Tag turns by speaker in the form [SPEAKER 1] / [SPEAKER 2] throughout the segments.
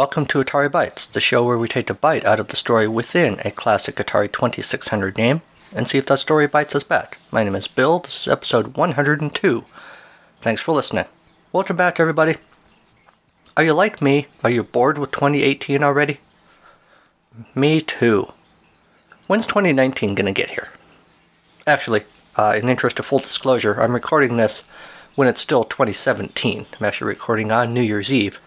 [SPEAKER 1] Welcome to Atari Bytes, the show where we take a bite out of the story within a classic Atari 2600 game and see if that story bites us back. My name is Bill, this is episode 102. Thanks for listening. Welcome back, everybody. Are you like me? Are you bored with 2018 already? Me too. When's 2019 gonna get here? Actually, uh, in the interest of full disclosure, I'm recording this when it's still 2017. I'm actually recording on New Year's Eve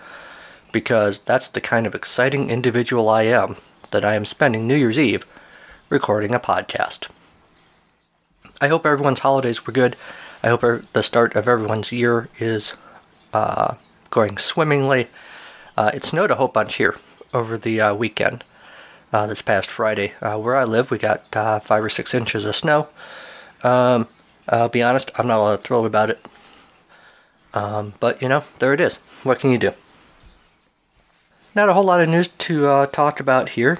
[SPEAKER 1] because that's the kind of exciting individual I am that I am spending New Year's Eve recording a podcast. I hope everyone's holidays were good. I hope the start of everyone's year is uh, going swimmingly. Uh, it snowed a whole bunch here over the uh, weekend. Uh, this past Friday, uh, where I live, we got uh, five or six inches of snow. Um, I'll be honest, I'm not all thrilled about it. Um, but you know, there it is. What can you do? Not a whole lot of news to uh, talk about here.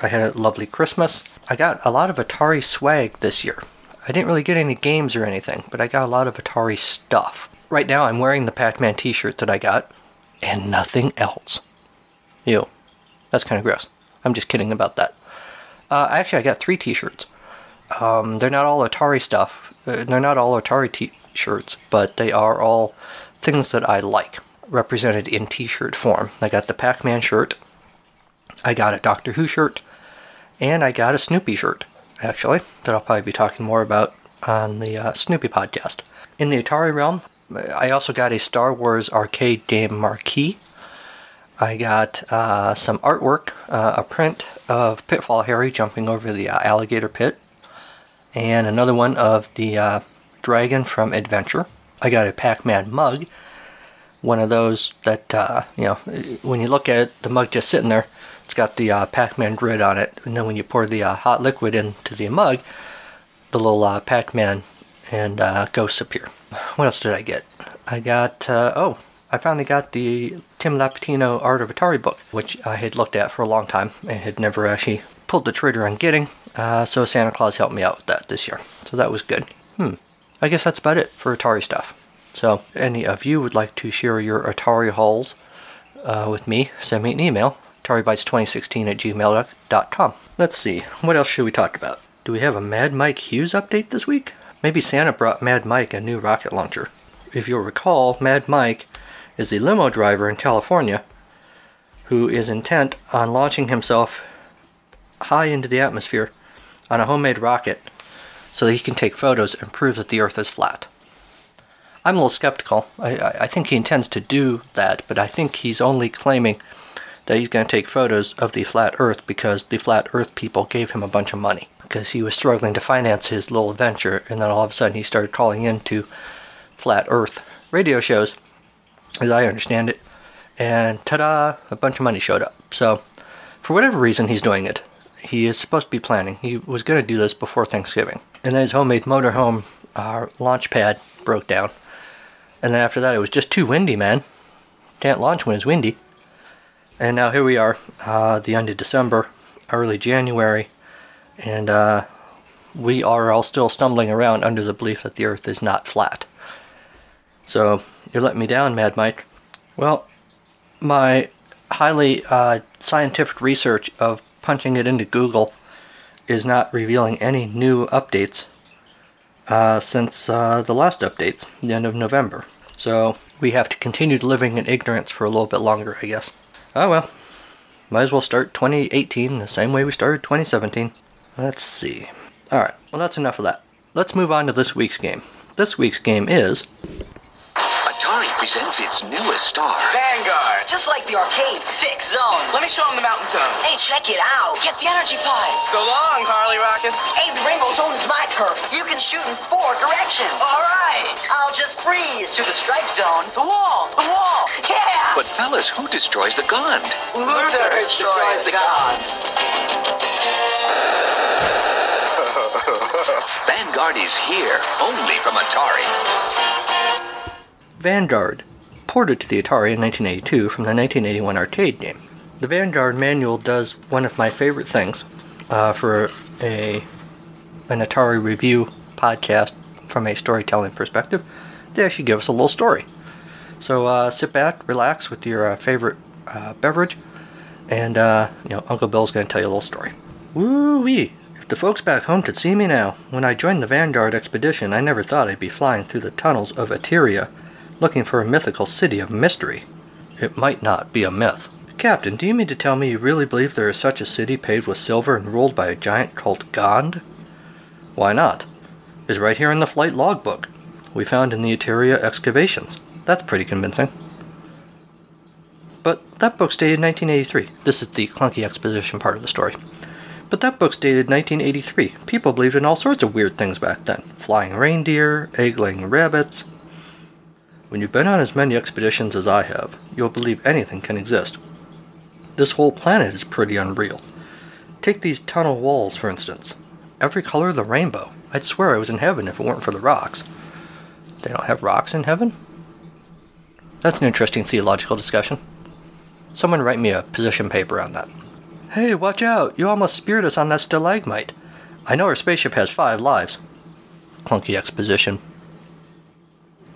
[SPEAKER 1] I had a lovely Christmas. I got a lot of Atari swag this year. I didn't really get any games or anything, but I got a lot of Atari stuff. Right now, I'm wearing the Pac Man t shirt that I got, and nothing else. Ew. That's kind of gross. I'm just kidding about that. Uh, actually, I got three t shirts. Um, they're not all Atari stuff. Uh, they're not all Atari t shirts, but they are all things that I like represented in t-shirt form. I got the Pac-Man shirt, I got a Doctor Who shirt, and I got a Snoopy shirt, actually, that I'll probably be talking more about on the uh, Snoopy podcast. In the Atari realm, I also got a Star Wars arcade game marquee. I got uh, some artwork, uh, a print of Pitfall Harry jumping over the uh, alligator pit, and another one of the uh, dragon from Adventure. I got a Pac Man mug one of those that uh, you know when you look at it, the mug just sitting there. It's got the uh, Pac-Man grid on it, and then when you pour the uh, hot liquid into the mug, the little uh, Pac-Man and uh, ghosts appear. What else did I get? I got uh, oh, I finally got the Tim Lapetino Art of Atari book, which I had looked at for a long time and had never actually pulled the trigger on getting. so Santa Claus helped me out with that this year, so that was good. Hmm. I guess that's about it for Atari stuff. So, any of you would like to share your Atari hauls uh, with me, send me an email, ataribytes2016 at gmail.com. Let's see, what else should we talk about? Do we have a Mad Mike Hughes update this week? Maybe Santa brought Mad Mike a new rocket launcher. If you'll recall, Mad Mike is the limo driver in California who is intent on launching himself high into the atmosphere on a homemade rocket so that he can take photos and prove that the Earth is flat. I'm a little skeptical. I, I think he intends to do that, but I think he's only claiming that he's going to take photos of the flat Earth because the flat Earth people gave him a bunch of money because he was struggling to finance his little adventure, and then all of a sudden he started calling into flat Earth radio shows, as I understand it, and ta-da, a bunch of money showed up. So, for whatever reason, he's doing it. He is supposed to be planning. He was going to do this before Thanksgiving, and then his homemade motorhome uh, launch pad broke down and then after that, it was just too windy, man. Can't launch when it's windy. And now here we are, uh, the end of December, early January, and uh, we are all still stumbling around under the belief that the Earth is not flat. So you're letting me down, Mad Mike. Well, my highly uh, scientific research of punching it into Google is not revealing any new updates uh, since uh, the last update, the end of November. So we have to continue living in ignorance for a little bit longer, I guess. Oh well, might as well start 2018 the same way we started 2017. Let's see. Alright, well, that's enough of that. Let's move on to this week's game. This week's game is
[SPEAKER 2] presents its newest star.
[SPEAKER 3] Vanguard.
[SPEAKER 4] Just like the arcade, thick zone.
[SPEAKER 3] Let me show them the mountain zone.
[SPEAKER 4] Hey, check it out. Get the energy pies.
[SPEAKER 3] So long, Harley Rocket.
[SPEAKER 4] Hey, the rainbow zone is my turf. You can shoot in four directions.
[SPEAKER 3] All right.
[SPEAKER 4] I'll just freeze to the strike zone. The wall. The wall. Yeah.
[SPEAKER 2] But fellas, who destroys the Gond?
[SPEAKER 4] Luther destroys the god.
[SPEAKER 2] Vanguard is here, only from Atari.
[SPEAKER 1] Vanguard, ported to the Atari in 1982 from the 1981 arcade game. The Vanguard manual does one of my favorite things uh, for a an Atari review podcast from a storytelling perspective. They actually give us a little story. So uh, sit back, relax with your uh, favorite uh, beverage, and uh, you know Uncle Bill's going to tell you a little story. Woo wee! If the folks back home could see me now, when I joined the Vanguard expedition, I never thought I'd be flying through the tunnels of Eteria, looking for a mythical city of mystery. It might not be a myth. Captain, do you mean to tell me you really believe there is such a city paved with silver and ruled by a giant called Gond? Why not? It's right here in the flight logbook we found in the Eteria excavations. That's pretty convincing. But that book's dated 1983. This is the clunky exposition part of the story. But that book's dated 1983. People believed in all sorts of weird things back then flying reindeer, egg laying rabbits. When you've been on as many expeditions as I have, you'll believe anything can exist. This whole planet is pretty unreal. Take these tunnel walls, for instance. Every color of the rainbow. I'd swear I was in heaven if it weren't for the rocks. They don't have rocks in heaven? That's an interesting theological discussion. Someone write me a position paper on that. Hey, watch out! You almost speared us on that stalagmite. I know our spaceship has five lives. Clunky exposition.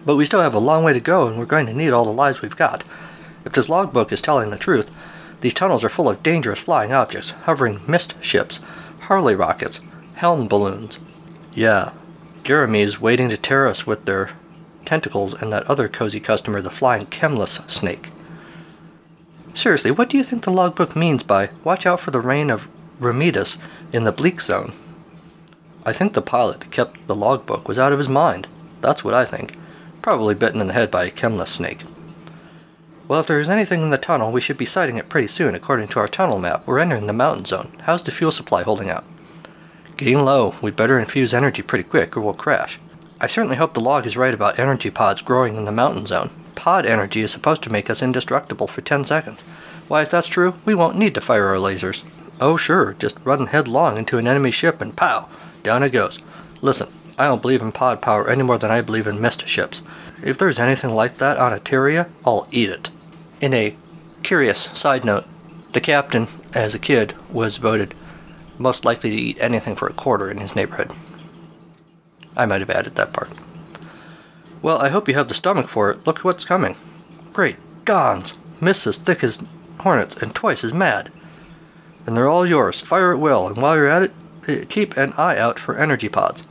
[SPEAKER 1] But we still have a long way to go, and we're going to need all the lives we've got. If this logbook is telling the truth, these tunnels are full of dangerous flying objects, hovering mist ships, Harley rockets, helm balloons. Yeah, Jeremy's waiting to tear us with their tentacles and that other cozy customer, the flying chemless snake. Seriously, what do you think the logbook means by watch out for the reign of Remedus in the bleak zone? I think the pilot that kept the logbook was out of his mind. That's what I think. Probably bitten in the head by a chemless snake. Well, if there is anything in the tunnel, we should be sighting it pretty soon, according to our tunnel map. We're entering the mountain zone. How's the fuel supply holding out? Getting low. We'd better infuse energy pretty quick, or we'll crash. I certainly hope the log is right about energy pods growing in the mountain zone. Pod energy is supposed to make us indestructible for 10 seconds. Why, if that's true, we won't need to fire our lasers. Oh, sure, just run headlong into an enemy ship and pow! Down it goes. Listen, I don't believe in pod power any more than I believe in mist ships. If there's anything like that on Eteria, I'll eat it. In a curious side note, the captain, as a kid, was voted most likely to eat anything for a quarter in his neighborhood. I might have added that part. Well, I hope you have the stomach for it. Look what's coming. Great dons! Mists as thick as hornets and twice as mad. And they're all yours. Fire at will, and while you're at it, eh, keep an eye out for energy pods.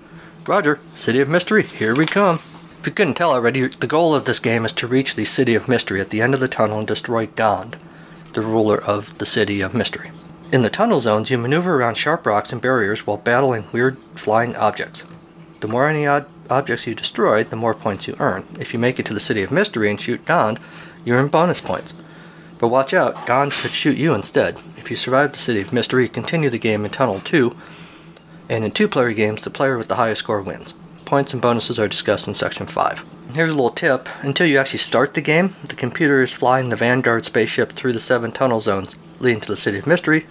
[SPEAKER 1] Roger, City of Mystery, here we come. If you couldn't tell already, the goal of this game is to reach the City of Mystery at the end of the tunnel and destroy Gond, the ruler of the City of Mystery. In the tunnel zones, you maneuver around sharp rocks and barriers while battling weird flying objects. The more any odd objects you destroy, the more points you earn. If you make it to the City of Mystery and shoot Gond, you earn bonus points. But watch out, Gond could shoot you instead. If you survive the City of Mystery, continue the game in Tunnel 2, and in two player games, the player with the highest score wins. Points and bonuses are discussed in Section 5. Here's a little tip until you actually start the game, the computer is flying the Vanguard spaceship through the seven tunnel zones leading to the City of Mystery,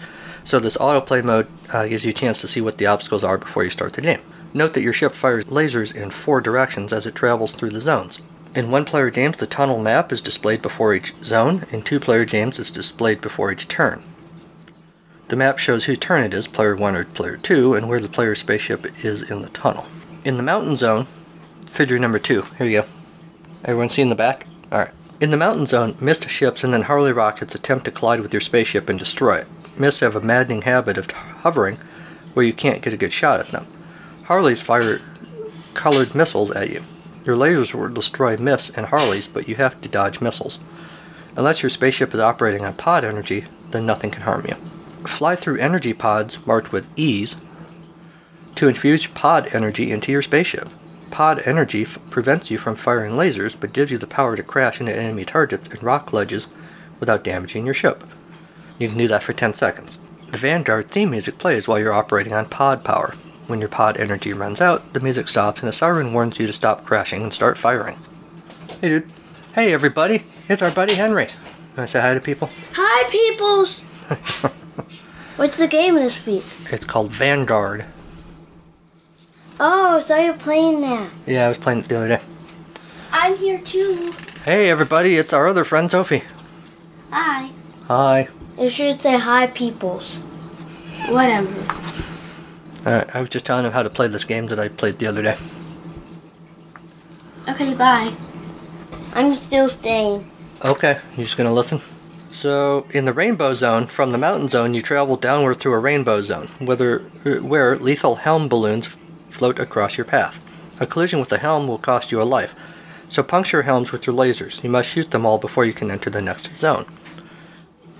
[SPEAKER 1] so this autoplay mode uh, gives you a chance to see what the obstacles are before you start the game. Note that your ship fires lasers in four directions as it travels through the zones. In one player games, the tunnel map is displayed before each zone. In two player games, it's displayed before each turn. The map shows whose turn it is, player 1 or player 2, and where the player's spaceship is in the tunnel. In the mountain zone, figure number 2, here you go. Everyone see in the back? Alright. In the mountain zone, mist ships and then Harley rockets attempt to collide with your spaceship and destroy it. Mists have a maddening habit of hovering where you can't get a good shot at them. Harleys fire colored missiles at you. Your lasers will destroy Mists and Harleys, but you have to dodge missiles. Unless your spaceship is operating on pod energy, then nothing can harm you. Fly through energy pods marked with E's to infuse pod energy into your spaceship. Pod energy f- prevents you from firing lasers, but gives you the power to crash into enemy targets and rock ledges without damaging your ship. You can do that for 10 seconds. The Vanguard theme music plays while you're operating on pod power. When your pod energy runs out, the music stops and a siren warns you to stop crashing and start firing. Hey, dude. Hey, everybody. It's our buddy Henry. Want to say hi to people?
[SPEAKER 5] Hi, peoples. What's the game this week?
[SPEAKER 1] It's called Vanguard.
[SPEAKER 5] Oh, so you're playing that.
[SPEAKER 1] Yeah, I was playing it the other day.
[SPEAKER 5] I'm here too.
[SPEAKER 1] Hey, everybody. It's our other friend, Sophie.
[SPEAKER 5] Hi.
[SPEAKER 1] Hi.
[SPEAKER 5] You should say hi, peoples. Whatever.
[SPEAKER 1] Alright, I was just telling him how to play this game that I played the other day.
[SPEAKER 5] Okay, bye. I'm still staying.
[SPEAKER 1] Okay, you just gonna listen? So, in the rainbow zone, from the mountain zone, you travel downward through a rainbow zone, whether, uh, where lethal helm balloons float across your path. A collision with a helm will cost you a life, so puncture helms with your lasers. You must shoot them all before you can enter the next zone.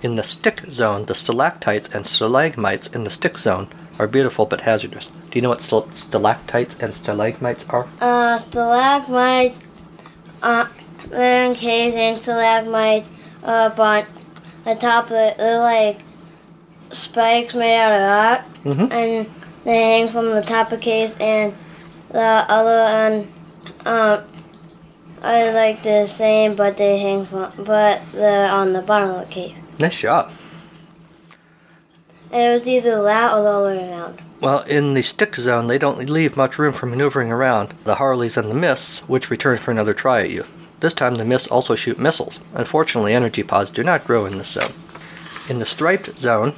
[SPEAKER 1] In the stick zone, the stalactites and stalagmites in the stick zone are beautiful but hazardous. Do you know what stal- stalactites and stalagmites are?
[SPEAKER 5] Uh, stalagmites, uh, they're encased in stalagmites up on the top of it. They're like spikes made out of rock,
[SPEAKER 1] Mhm.
[SPEAKER 5] and they hang from the top of the case, and the other end, um, are like the same, but they hang from, but they're on the bottom of the case.
[SPEAKER 1] Nice job.
[SPEAKER 5] And it was either that or the other way around.
[SPEAKER 1] Well, in the stick zone, they don't leave much room for maneuvering around the Harleys and the Mists, which return for another try at you. This time, the Mists also shoot missiles. Unfortunately, energy pods do not grow in this zone. In the striped zone,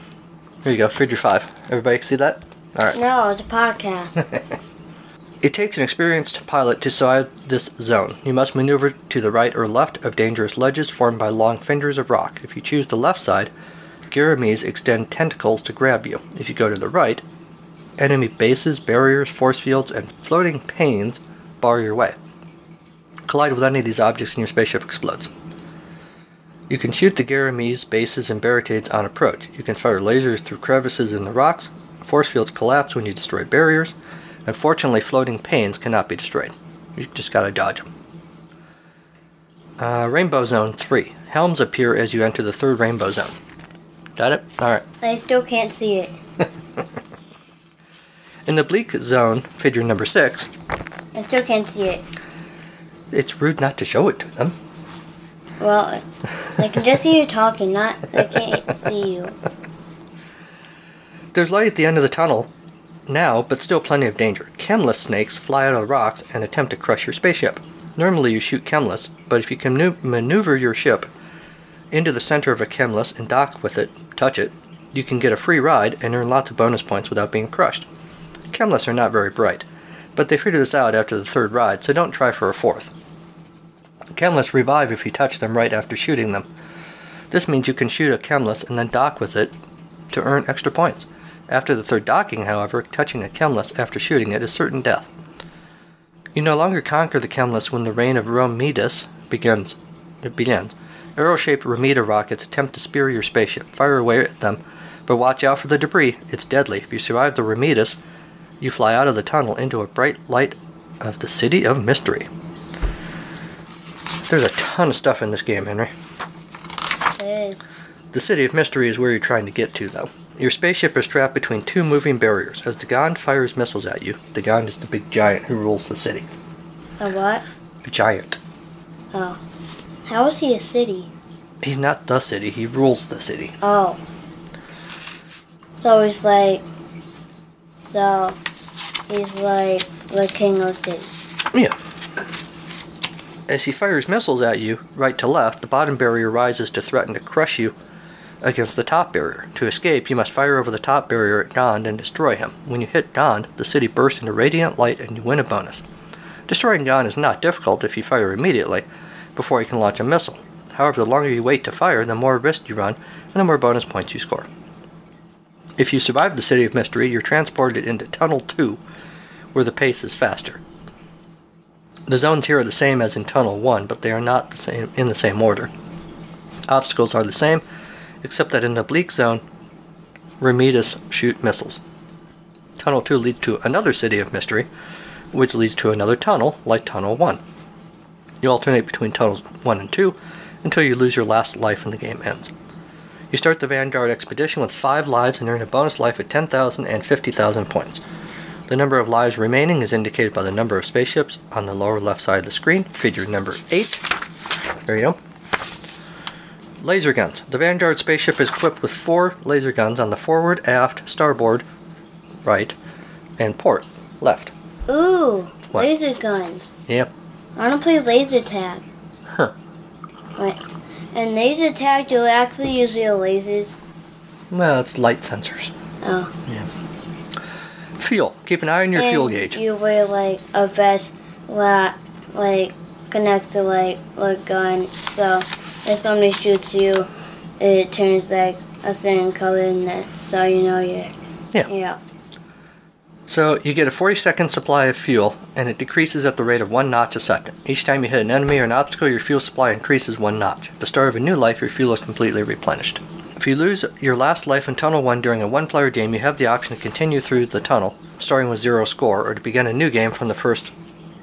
[SPEAKER 1] here you go, figure five. Everybody see that? All right.
[SPEAKER 5] No, it's a podcast.
[SPEAKER 1] It takes an experienced pilot to survive this zone. You must maneuver to the right or left of dangerous ledges formed by long fingers of rock. If you choose the left side, Garamis extend tentacles to grab you. If you go to the right, enemy bases, barriers, force fields, and floating panes bar your way. Collide with any of these objects and your spaceship explodes. You can shoot the Garamis, bases, and barricades on approach. You can fire lasers through crevices in the rocks. Force fields collapse when you destroy barriers. Unfortunately, floating panes cannot be destroyed. You just gotta dodge them. Uh, Rainbow Zone 3. Helms appear as you enter the third Rainbow Zone. Got it? Alright.
[SPEAKER 5] I still can't see it.
[SPEAKER 1] In the Bleak Zone, figure number 6,
[SPEAKER 5] I still can't see it.
[SPEAKER 1] It's rude not to show it to them.
[SPEAKER 5] Well, I can just hear you talking, not I can't see you.
[SPEAKER 1] There's light at the end of the tunnel now, but still plenty of danger. Chemless snakes fly out of the rocks and attempt to crush your spaceship. Normally you shoot chemless, but if you can maneuver your ship into the center of a chemless and dock with it, touch it, you can get a free ride and earn lots of bonus points without being crushed. Chemless are not very bright, but they figured this out after the third ride, so don't try for a fourth. Chemless revive if you touch them right after shooting them. This means you can shoot a chemless and then dock with it to earn extra points. After the third docking, however, touching a chemless after shooting it is certain death. You no longer conquer the chemless when the reign of Romedus begins. It begins. Arrow-shaped Romeda rockets attempt to spear your spaceship. Fire away at them, but watch out for the debris. It's deadly. If you survive the Romedus, you fly out of the tunnel into a bright light of the City of Mystery. There's a ton of stuff in this game, Henry.
[SPEAKER 5] It is.
[SPEAKER 1] The City of Mystery is where you're trying to get to, though. Your spaceship is trapped between two moving barriers. As the Gond fires missiles at you, the Gond is the big giant who rules the city.
[SPEAKER 5] A what?
[SPEAKER 1] A giant.
[SPEAKER 5] Oh. How is he a city?
[SPEAKER 1] He's not the city, he rules the city.
[SPEAKER 5] Oh. So he's like. So he's like the king of the city.
[SPEAKER 1] Yeah. As he fires missiles at you, right to left, the bottom barrier rises to threaten to crush you against the top barrier. To escape, you must fire over the top barrier at Gond and destroy him. When you hit Gond, the city bursts into radiant light and you win a bonus. Destroying Gond is not difficult if you fire immediately, before he can launch a missile. However, the longer you wait to fire, the more risk you run, and the more bonus points you score. If you survive the City of Mystery, you're transported into Tunnel 2, where the pace is faster. The zones here are the same as in Tunnel 1, but they are not the same in the same order. Obstacles are the same, except that in the Bleak Zone, Remedis shoot missiles. Tunnel 2 leads to another City of Mystery, which leads to another tunnel, like Tunnel 1. You alternate between Tunnels 1 and 2 until you lose your last life and the game ends. You start the Vanguard expedition with 5 lives and earn a bonus life at 10,000 and 50,000 points. The number of lives remaining is indicated by the number of spaceships on the lower left side of the screen, figure number 8. There you go. Laser guns. The Vanguard spaceship is equipped with four laser guns on the forward, aft, starboard, right, and port, left.
[SPEAKER 5] Ooh,
[SPEAKER 1] What?
[SPEAKER 5] laser guns.
[SPEAKER 1] Yep.
[SPEAKER 5] I want to play laser tag.
[SPEAKER 1] Huh.
[SPEAKER 5] Wait. And laser tag, you'll actually use your lasers.
[SPEAKER 1] Well, it's light sensors.
[SPEAKER 5] Oh.
[SPEAKER 1] Fuel. Keep an eye on your
[SPEAKER 5] and
[SPEAKER 1] fuel gauge.
[SPEAKER 5] You wear like a vest that like connects to like a gun. So if somebody shoots you, it turns like a certain color in it, so you know you're.
[SPEAKER 1] Yeah.
[SPEAKER 5] Yeah.
[SPEAKER 1] So you get a 40 second supply of fuel, and it decreases at the rate of one notch a second. Each time you hit an enemy or an obstacle, your fuel supply increases one notch. At the start of a new life, your fuel is completely replenished. If you lose your last life in Tunnel 1 during a one player game, you have the option to continue through the tunnel, starting with zero score, or to begin a new game from the first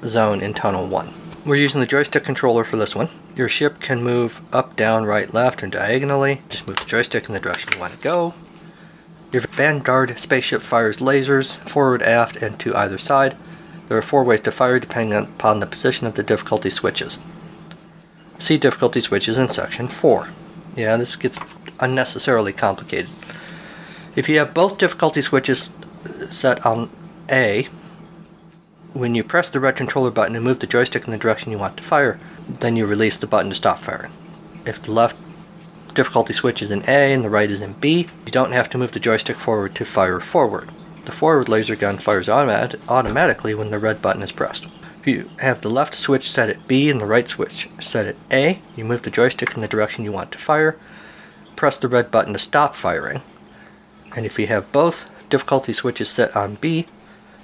[SPEAKER 1] zone in Tunnel 1. We're using the joystick controller for this one. Your ship can move up, down, right, left, and diagonally. Just move the joystick in the direction you want to go. Your Vanguard spaceship fires lasers forward, aft, and to either side. There are four ways to fire depending upon the position of the difficulty switches. See difficulty switches in section 4. Yeah, this gets unnecessarily complicated. If you have both difficulty switches uh, set on A, when you press the red controller button and move the joystick in the direction you want to fire, then you release the button to stop firing. If the left difficulty switch is in A and the right is in B, you don't have to move the joystick forward to fire forward. The forward laser gun fires automat- automatically when the red button is pressed. If you have the left switch set at B and the right switch set at A, you move the joystick in the direction you want to fire, press the red button to stop firing. And if you have both difficulty switches set on B,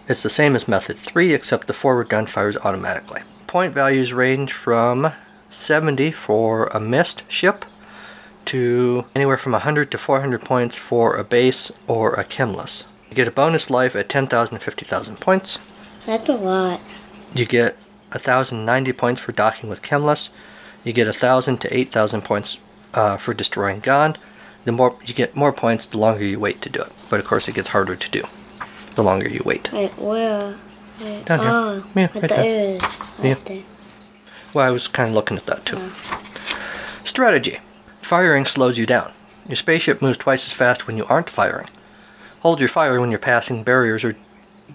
[SPEAKER 1] it's the same as method 3 except the forward gun fires automatically. Point values range from 70 for a mist ship to anywhere from 100 to 400 points for a base or a chemless. You get a bonus life at 10,000 to 50,000 points.
[SPEAKER 5] That's a lot.
[SPEAKER 1] You get 1,090 points for docking with chemless. You get 1,000 to 8,000 points uh, for destroying Gond. The more you get more points, the longer you wait to do it. But of course, it gets harder to do the longer you wait.
[SPEAKER 5] Wait, where? where?
[SPEAKER 1] Down here.
[SPEAKER 5] oh,
[SPEAKER 1] Yeah,
[SPEAKER 5] right there.
[SPEAKER 1] there.
[SPEAKER 5] Right
[SPEAKER 1] Yeah. Well, I was kind of looking at that too. Strategy Firing slows you down. Your spaceship moves twice as fast when you aren't firing. Hold your fire when you're passing barriers or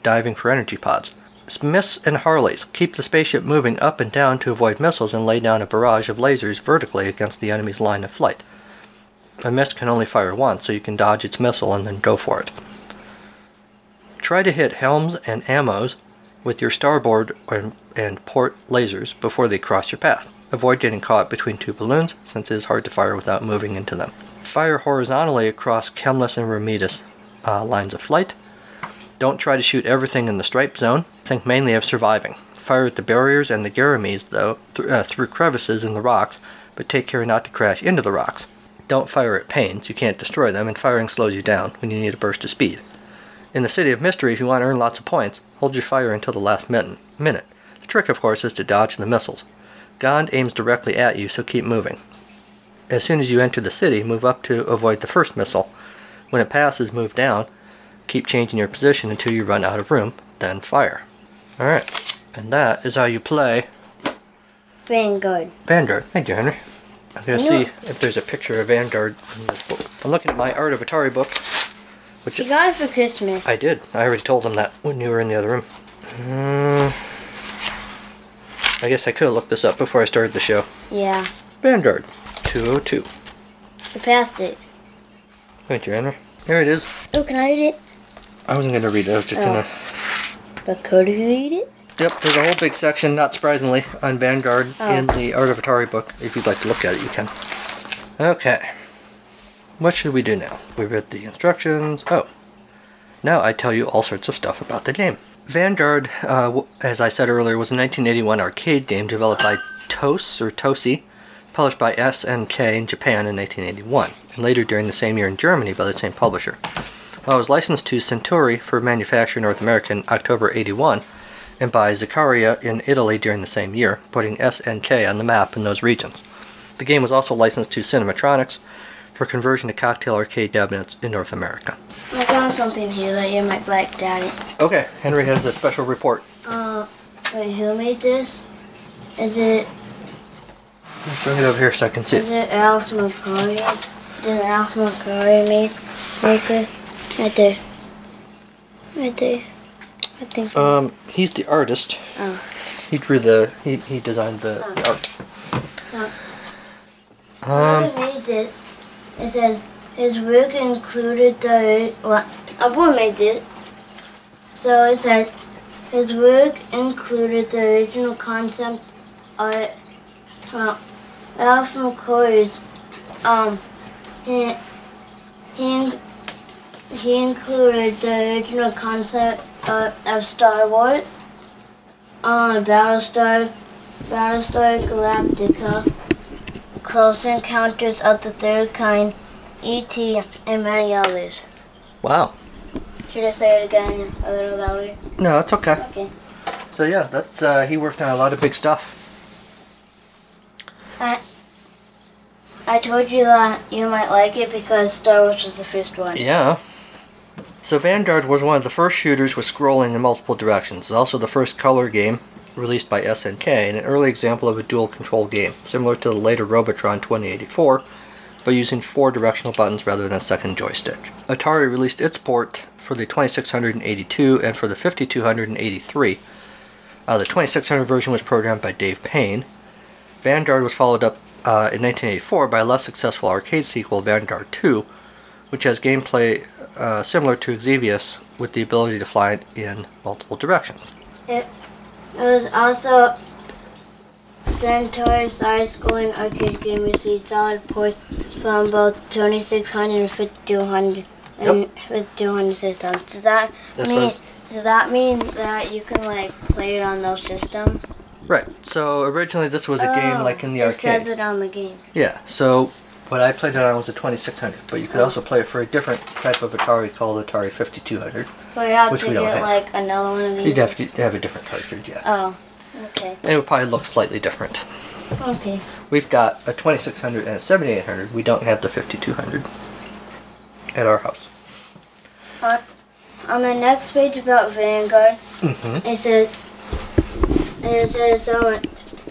[SPEAKER 1] diving for energy pods. Smiths and Harleys keep the spaceship moving up and down to avoid missiles and lay down a barrage of lasers vertically against the enemy's line of flight. A mist can only fire once, so you can dodge its missile and then go for it. Try to hit helms and ammos with your starboard and, and port lasers before they cross your path. Avoid getting caught between two balloons, since it is hard to fire without moving into them. Fire horizontally across Chemless and Romedis uh, lines of flight. Don't try to shoot everything in the stripe zone. Think mainly of surviving. Fire at the barriers and the Garames, though, th- uh, through crevices in the rocks, but take care not to crash into the rocks. Don't fire at panes, you can't destroy them, and firing slows you down when you need a burst of speed. In the City of Mystery, if you want to earn lots of points, hold your fire until the last min- minute. The trick, of course, is to dodge the missiles. Gond aims directly at you, so keep moving. As soon as you enter the city, move up to avoid the first missile. When it passes, move down. Keep changing your position until you run out of room, then fire. Alright, and that is how you play
[SPEAKER 5] Vanguard.
[SPEAKER 1] Vanguard. Thank you, Henry. I'm gonna see if there's a picture of Vanguard in this book. I'm looking at my Art of Atari book, which
[SPEAKER 5] You got it for Christmas.
[SPEAKER 1] I did. I already told them that when you were in the other room. Mm, I guess I could have looked this up before I started the show.
[SPEAKER 5] yeah.
[SPEAKER 1] Vanguard 202.
[SPEAKER 5] You passed it.
[SPEAKER 1] Thank you, Henry. Here it is.
[SPEAKER 5] Oh, can I read it?
[SPEAKER 1] I wasn't gonna read it. I was just gonna.
[SPEAKER 5] But could you read it?
[SPEAKER 1] Yep, there's a whole big section, not surprisingly, on Vanguard
[SPEAKER 5] Oh.
[SPEAKER 1] in the Art of Atari book. If you'd like to look at it, you can. Okay. What should we do now? We read the instructions. Oh. Now I tell you all sorts of stuff about the game. Vanguard, uh, as I said earlier, was a 1981 arcade game developed by TOS, or TOSI, published by SNK in Japan in 1981, and later during the same year in Germany by the same publisher. It was licensed to Centuri for manufacture in North America in October 81, and by Zaccaria in Italy during the same year, putting SNK on the map in those regions. The game was also licensed to Cinematronics for conversion to cocktail arcade cabinets in North America.
[SPEAKER 5] I found something here that you might like, Daddy.
[SPEAKER 1] Okay, Henry has a special report.
[SPEAKER 5] Uh, wait, who made this? Is it
[SPEAKER 1] Let's bring it over here so I can see
[SPEAKER 5] is
[SPEAKER 1] it.
[SPEAKER 5] Alf McCoy? Did Alf McCoy make make it? Right there. Right there. I think.
[SPEAKER 1] Um, he's the artist.
[SPEAKER 5] Oh.
[SPEAKER 1] He drew the, he, he designed the, the art.
[SPEAKER 5] Whoever
[SPEAKER 1] Um,
[SPEAKER 5] made it, it says his work included the what? A boy made it. So it said his work included the original concept art. Well, Alf McCoy's um he, he, he included the original concept of, of Star Wars, uh, Battlestar, Battlestar Galactica, Close Encounters of the Third Kind, E.T., and many others.
[SPEAKER 1] Wow.
[SPEAKER 5] Should I say it again a little louder?
[SPEAKER 1] No, it's okay.
[SPEAKER 5] Okay.
[SPEAKER 1] So yeah, that's uh, he worked on a lot of big stuff.
[SPEAKER 5] I, I told you that you might like it because Star Wars was the first one.
[SPEAKER 1] Yeah. So Vanguard was one of the first shooters with scrolling in multiple directions. It's also the first color game released by SNK and an early example of a dual control game, similar to the later Robotron 2084, but using four directional buttons rather than a second joystick. Atari released its port for the 2682 and for the 5283. Uh, the 2600 version was programmed by Dave Payne. Vanguard was followed up uh, in 1984 by a less successful arcade sequel, Vanguard 2, which has gameplay uh, similar to Xevious with the ability to fly in multiple directions.
[SPEAKER 5] It, it was also Centuri side-scrolling arcade game received solid ports from both 2600 and 5200 and 5200 systems. Does that
[SPEAKER 1] That's
[SPEAKER 5] mean? Does that mean that you can like play it on those systems?
[SPEAKER 1] Right. So originally this was a game
[SPEAKER 5] Oh,
[SPEAKER 1] like in the
[SPEAKER 5] it
[SPEAKER 1] arcade.
[SPEAKER 5] says it on the game.
[SPEAKER 1] Yeah. So what I played it on was a 2600, but you could also play it for a different type of Atari called Atari 5200.
[SPEAKER 5] So you have
[SPEAKER 1] Which
[SPEAKER 5] to
[SPEAKER 1] we don't
[SPEAKER 5] get
[SPEAKER 1] have.
[SPEAKER 5] like another one of these.
[SPEAKER 1] You'd have to have a different cartridge, yeah.
[SPEAKER 5] Oh, okay,
[SPEAKER 1] And it would probably look slightly different.
[SPEAKER 5] okay.
[SPEAKER 1] We've got a 2600 and a 7800. We don't have the 5200 at our house.
[SPEAKER 5] On the next page about Vanguard,
[SPEAKER 1] Mm-hmm.
[SPEAKER 5] it says it says someone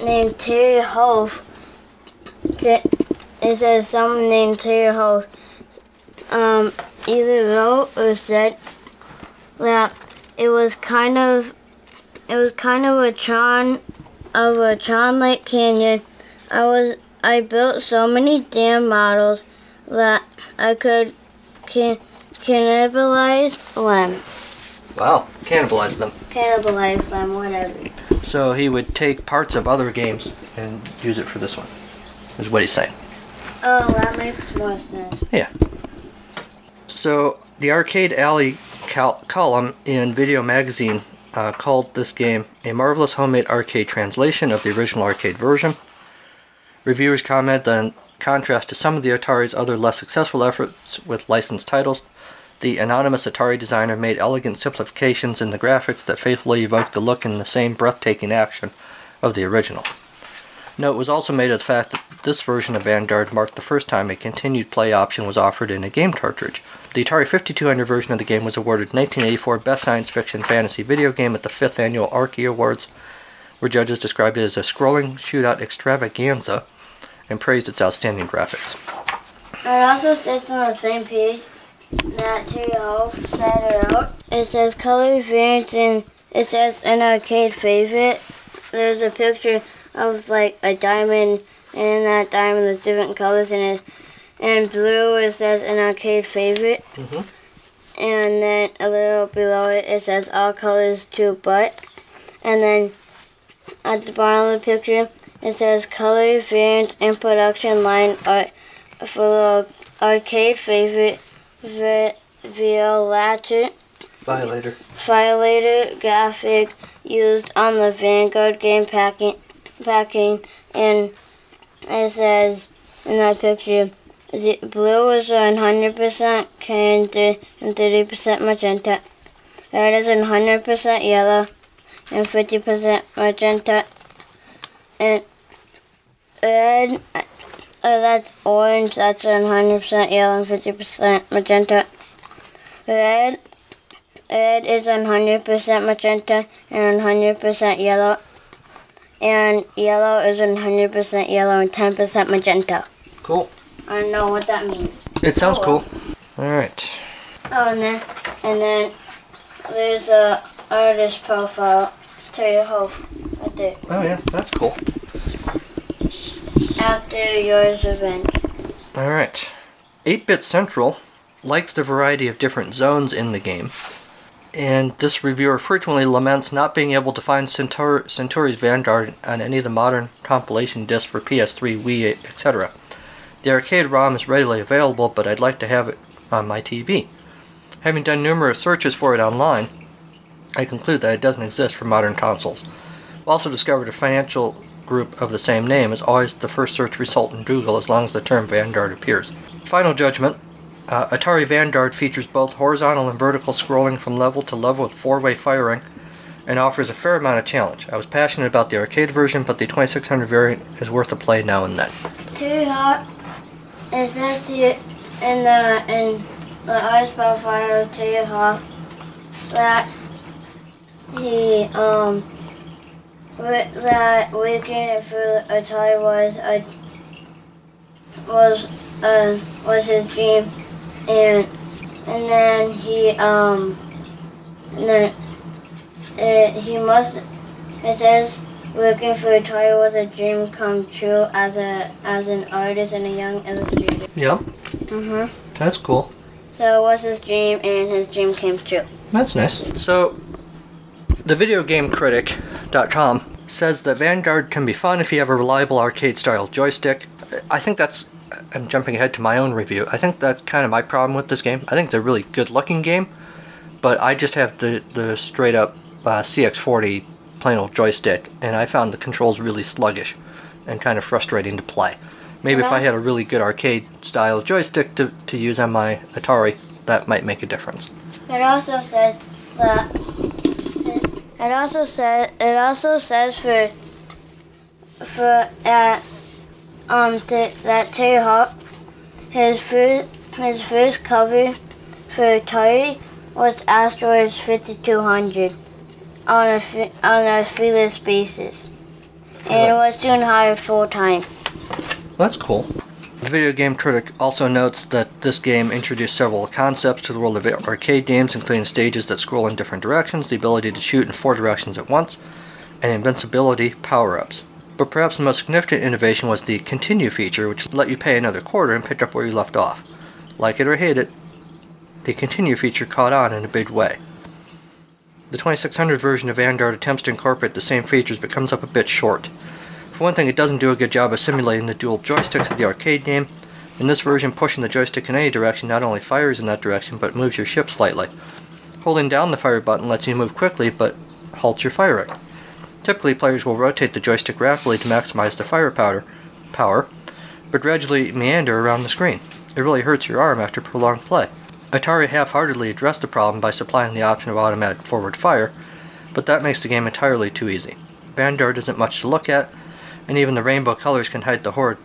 [SPEAKER 5] named Terry Hoff. Te- It says someone named Terry Hoff um, either wrote or said that it was kind of it was kind of a Tron of a Tron Lake Canyon. I was I built so many damn models that I could can cannibalize them.
[SPEAKER 1] Wow. Cannibalize them.
[SPEAKER 5] Cannibalize them, whatever.
[SPEAKER 1] So he would take parts of other games and use it for this one. Is what he's saying.
[SPEAKER 5] Oh, that makes more sense. Yeah.
[SPEAKER 1] So the Arcade Alley cal- column in Video Magazine uh, called this game a marvelous homemade arcade translation of the original arcade version. Reviewers comment that in contrast to some of the Atari's other less successful efforts with licensed titles, the anonymous Atari designer made elegant simplifications in the graphics that faithfully evoked the look and the same breathtaking action of the original. Note was also made of the fact that this version of Vanguard marked the first time a continued play option was offered in a game cartridge. The Atari 5200 version of the game was awarded 1984 Best Science Fiction Fantasy Video Game at the 5th Annual Arkie Awards, where judges described it as a scrolling shootout extravaganza and praised its outstanding graphics.
[SPEAKER 5] It also says on the same page that Terry Hoff said it out. It says color variants and it says an arcade favorite. There's a picture of like a diamond and that diamond there's different colors in it. And blue it says an arcade favorite.
[SPEAKER 1] Mhm.
[SPEAKER 5] And then a little below it it says all colors to but. And then at the bottom of the picture it says color variants and production line art for the arcade favorite vi- Violator
[SPEAKER 1] Violator.
[SPEAKER 5] Violator graphic used on the Vanguard game packing packing and it says in that picture the blue is 100% candy and 30% magenta. Red is 100% yellow and 50% magenta. And red, uh, that's orange, that's 100% yellow and 50% magenta. Red, red is 100% magenta and 100% yellow. And yellow is 100% yellow and 10% magenta.
[SPEAKER 1] Cool.
[SPEAKER 5] I don't know what that means.
[SPEAKER 1] It sounds cool. Alright.
[SPEAKER 5] Oh, and then, and then there's a artist profile, Terry Hoff, right there.
[SPEAKER 1] Oh, yeah, that's cool.
[SPEAKER 5] After yours event.
[SPEAKER 1] Alright. 8 Bit Central likes the variety of different zones in the game, and this reviewer frequently laments not being able to find Centaur- Centuri's Vanguard on any of the modern compilation discs for PS3, Wii, etc. The arcade ROM is readily available, but I'd like to have it on my TV. Having done numerous searches for it online, I conclude that it doesn't exist for modern consoles. I've also discovered a financial group of the same name is always the first search result in Google as long as the term Vanguard appears. Final judgment uh, Atari Vanguard features both horizontal and vertical scrolling from level to level with four way firing and offers a fair amount of challenge. I was passionate about the arcade version, but the 2600 variant is worth a play now and then.
[SPEAKER 5] Too hot. It says here in the the artist profile of Too hot that he um that weekend for Atari was a was uh was his dream and and then he um and then it, he must it says working for Atari was a dream come true as a as an artist and a young illustrator.
[SPEAKER 1] Yep,
[SPEAKER 5] Mhm.
[SPEAKER 1] that's cool.
[SPEAKER 5] So it was his dream and his dream came true.
[SPEAKER 1] That's nice. So, the videogamecritic.com says that Vanguard can be fun if you have a reliable arcade style joystick. I think that's. I'm jumping ahead to my own review. I think that's kind of my problem with this game. I think it's a really good looking game, but I just have the, the straight up uh, CX40 plain old joystick, and I found the controls really sluggish and kind of frustrating to play. Maybe if I had a really good arcade style joystick to, to use on my Atari, that might make a difference.
[SPEAKER 5] It also says that it also says it also says for for uh, um th- that Terry Hawk his first his first cover for Atari was Asteroids 5200 on a fi- on a feeless basis, and it was soon hired full time.
[SPEAKER 1] That's cool. The video game critic also notes that this game introduced several concepts to the world of arcade games, including stages that scroll in different directions, the ability to shoot in four directions at once, and invincibility power ups. But perhaps the most significant innovation was the continue feature, which let you pay another quarter and pick up where you left off. Like it or hate it, the continue feature caught on in a big way. The 2600 version of Vanguard attempts to incorporate the same features but comes up a bit short. For one thing, it doesn't do a good job of simulating the dual joysticks of the arcade game. In this version, pushing the joystick in any direction not only fires in that direction, but moves your ship slightly. Holding down the fire button lets you move quickly, but halts your firing. Typically, players will rotate the joystick rapidly to maximize the fire powder, power, but gradually meander around the screen. It really hurts your arm after prolonged play. Atari half-heartedly addressed the problem by supplying the option of automatic forward fire, but that makes the game entirely too easy. Vanguard isn't much to look at, and even the rainbow colors can hide the horrid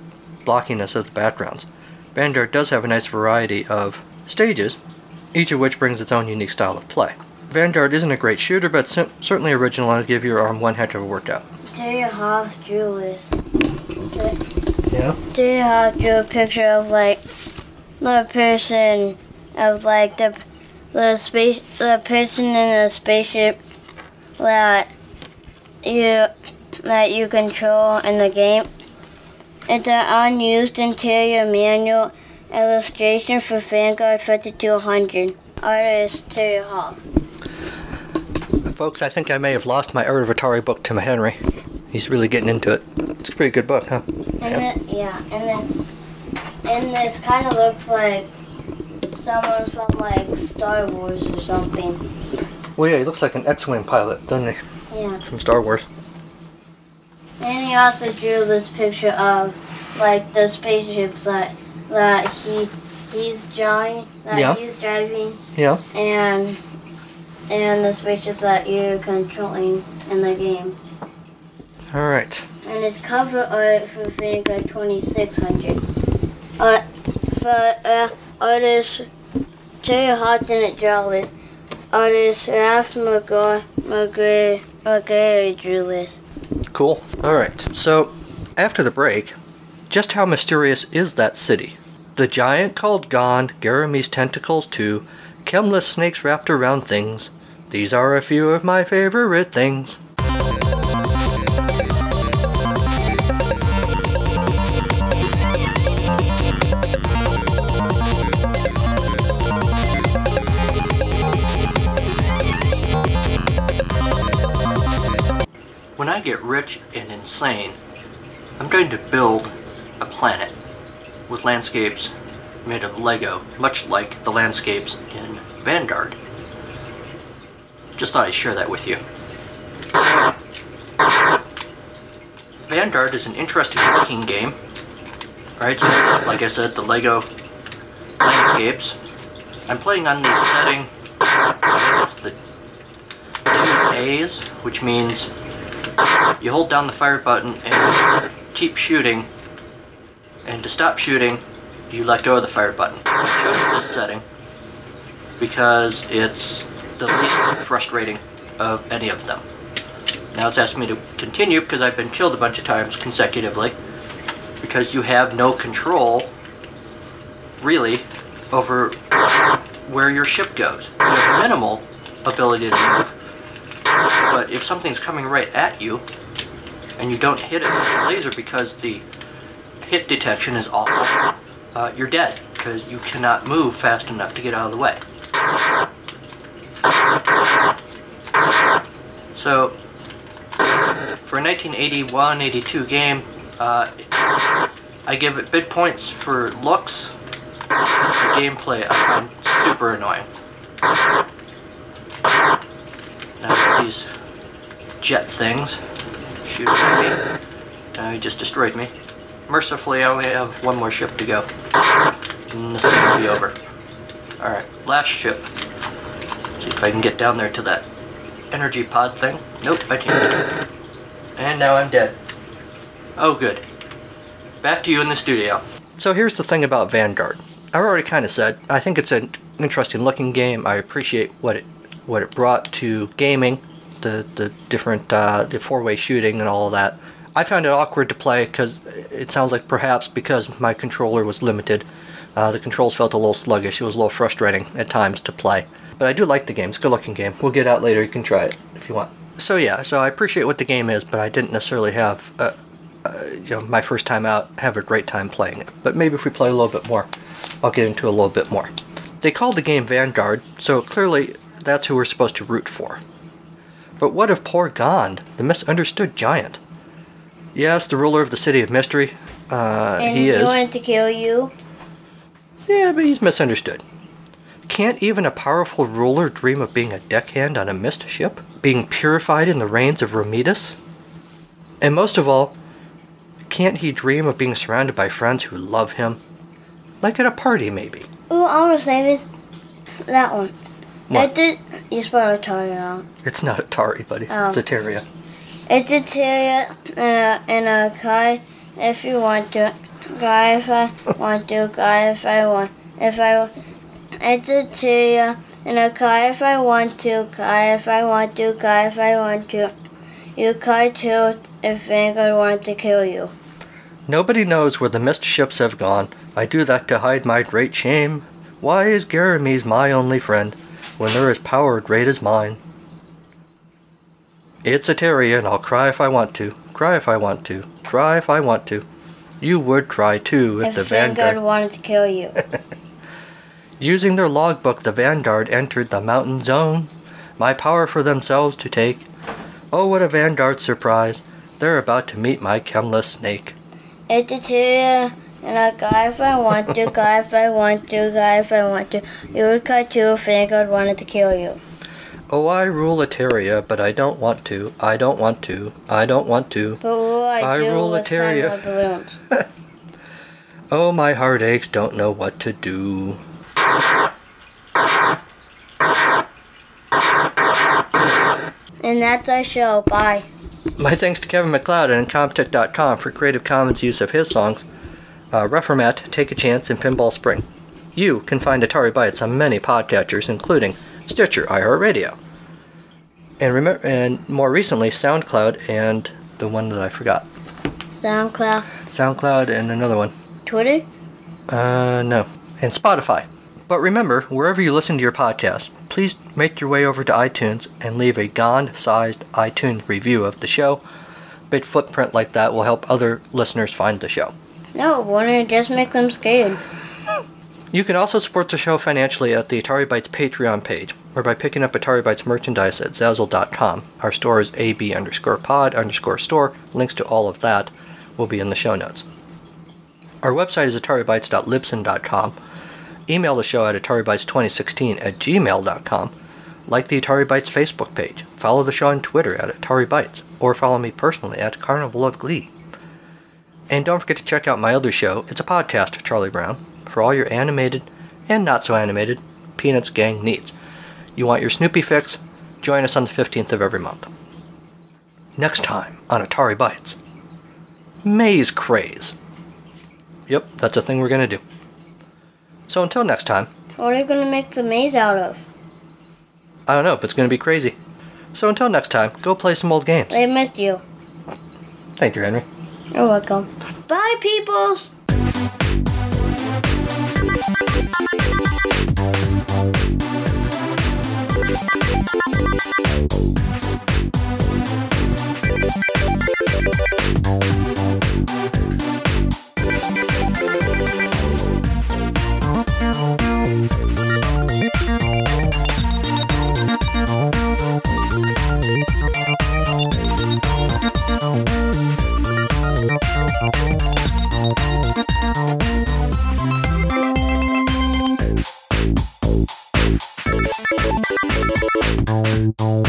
[SPEAKER 1] blockiness of the backgrounds. Vanguard does have a nice variety of stages, each of which brings its own unique style of play. Vanguard isn't a great shooter, but cer- certainly original and will give your arm one heck of a workout.
[SPEAKER 5] Terry Hawk drew this.
[SPEAKER 1] Yeah?
[SPEAKER 5] Terry Hawk drew a picture of like the person of like the the space the person in the spaceship that you that you control in the game. It's an unused interior manual illustration for Vanguard 5200. Artist Terry Hawk.
[SPEAKER 1] Folks, I think I may have lost my Art book to Henry. He's really getting into it. It's a pretty good book, huh?
[SPEAKER 5] And then yeah, and then and this kind of looks like someone from like Star Wars or something.
[SPEAKER 1] Well, yeah, he looks like an X-wing pilot, doesn't he?
[SPEAKER 5] Yeah.
[SPEAKER 1] From Star Wars.
[SPEAKER 5] And he also drew this picture of like the spaceships that that he he's drawing that
[SPEAKER 1] Yeah.
[SPEAKER 5] he's driving
[SPEAKER 1] Yeah.
[SPEAKER 5] and and the spaceship that you're controlling in the game.
[SPEAKER 1] All right.
[SPEAKER 5] And it's cover art for Vanguard 2600. Uh, but uh, artist Terry Hart didn't draw this. Artist Ralph McGray, McGray drew this.
[SPEAKER 1] Cool. All right. So, after the break, just how mysterious is that city? The giant called Gond, Garamese tentacles too, chemless snakes wrapped around things. These are a few of my favorite things. When I get rich and insane, I'm going to build a planet. with landscapes made of Lego, much like the landscapes in Vanguard. Just thought I'd share that with you. Vanguard is an interesting looking game. Right, so like I said, the Lego landscapes. I'm playing on the setting, the two A's, which means you hold down the fire button and keep shooting, and to stop shooting, you let go of the fire button. I chose this setting because it's the least frustrating of any of them. Now it's asking me to continue because I've been killed a bunch of times consecutively because you have no control really over where your ship goes. You have minimal ability to move, but if something's coming right at you and you don't hit it with the laser because the hit detection is awful, uh, you're dead because you cannot move fast enough to get out of the way. So, for a 1981-82 game, uh, I give it bid points for looks. The gameplay I find super annoying. Now these jet things shooting at me. Now he just destroyed me. Mercifully, I only have one more ship to go. And this thing will be over. Alright, last ship. See if I can get down there to that energy pod thing. Nope, I can't. And now I'm dead. Oh, good. Back to you in the studio. So here's the thing about Vanguard. I've already kind of said I think it's an interesting looking game. I appreciate what it what it brought to gaming, the the different uh, the four way shooting and all of that. I found it awkward to play because it sounds like perhaps because my controller was limited, uh, the controls felt a little sluggish. It was a little frustrating at times to play. But I do like the game. It's a good looking game. We'll get out later. You can try it if you want. So yeah, so I appreciate what the game is, but I didn't necessarily have, uh, uh, you know, my first time out have a great time playing it. But maybe if we play a little bit more, I'll get into a little bit more. They called the game Vanguard, so clearly that's who we're supposed to root for. But what of poor Gond, the misunderstood giant? Yes, the ruler of the city of mystery. Uh,
[SPEAKER 5] and
[SPEAKER 1] he
[SPEAKER 5] he wanted to kill you.
[SPEAKER 1] Yeah, but he's misunderstood. Can't even a powerful ruler dream of being a deckhand on a mist ship? Being purified in the rains of Romidus? And most of all, can't he dream of being surrounded by friends who love him? Like at a party, maybe.
[SPEAKER 5] Ooh, I want to say this. That one.
[SPEAKER 1] What?
[SPEAKER 5] It did. You spelled Atari wrong.
[SPEAKER 1] It's not Atari, buddy.
[SPEAKER 5] Oh.
[SPEAKER 1] It's Ataria.
[SPEAKER 5] It's did tell you in a, in uh, a guy if you want to. Guy if I want to. Guy if I want. If I. It did tell you in a guy if I want to. Guy if I want to. Guy if I want to. You guy too if Vanguard wanted to kill you.
[SPEAKER 1] Nobody knows where the mist ships have gone. I do that to hide my great shame. Why is Garames my only friend when there is power great as mine? It's Ataria, and I'll cry if I want to. Cry if I want to. Cry if I want to. You would try too if,
[SPEAKER 5] If
[SPEAKER 1] the
[SPEAKER 5] Vanguard
[SPEAKER 1] Vanguard.
[SPEAKER 5] wanted to kill you.
[SPEAKER 1] Using their logbook, the Vanguard entered the mountain zone. My power for themselves to take. Oh, what a Vanguard surprise! They're about to meet my chemless snake.
[SPEAKER 5] It did tell you in a guy if I want to. Guy if I want to. Guy if I want to. You would cut too if Vanguard wanted to kill you.
[SPEAKER 1] Oh, I rule Ataria, but I don't want to. I don't want to. I don't want to.
[SPEAKER 5] But what I,
[SPEAKER 1] I
[SPEAKER 5] do
[SPEAKER 1] rule
[SPEAKER 5] was find
[SPEAKER 1] Eteria.
[SPEAKER 5] my balloons.
[SPEAKER 1] Oh, my heartaches don't know what to do.
[SPEAKER 5] And that's our show. Bye.
[SPEAKER 1] My thanks to Kevin MacLeod and Incompetech.com for Creative Commons use of his songs, uh, Reformat, Take a Chance, and Pinball Spring. You can find Atari Bytes on many podcatchers, including Stitcher, iHeartRadio, and remember, and more recently SoundCloud and the one that I forgot,
[SPEAKER 5] SoundCloud.
[SPEAKER 1] SoundCloud and another one.
[SPEAKER 5] Twitter.
[SPEAKER 1] Uh, no. And Spotify. But remember, wherever you listen to your podcast, please make your way over to iTunes and leave a Gond-sized iTunes review of the show. Big footprint like that will help other listeners find the show.
[SPEAKER 5] No, don't it just make them scared?
[SPEAKER 1] You can also support the show financially at the Atari Bytes Patreon page, or by picking up Atari Bytes merchandise at Zazzle.com. Our store is AB underscore pod underscore store. Links to all of that will be in the show notes. Our website is ataribytes.libsyn.com. Email the show at ataribytes2016 at gmail.com. Like the Atari Bytes Facebook page. Follow the show on Twitter at Atari Bytes, or follow me personally at Carnival of Glee. And don't forget to check out my other show. It's a podcast, Charlie Brown, for all your animated and not so animated Peanuts gang needs. You want your Snoopy fix? Join us on the 15th of every month. Next time on Atari Bytes Maze Craze. Yep, that's a thing we're going to do. So until next time,
[SPEAKER 5] What are you gonna make the maze out of?
[SPEAKER 1] I don't know, but it's going to be crazy. So until next time, go play some old games.
[SPEAKER 5] I missed you.
[SPEAKER 1] Thank you, Henry.
[SPEAKER 5] You're welcome. Bye, peoples!
[SPEAKER 6] Thank you.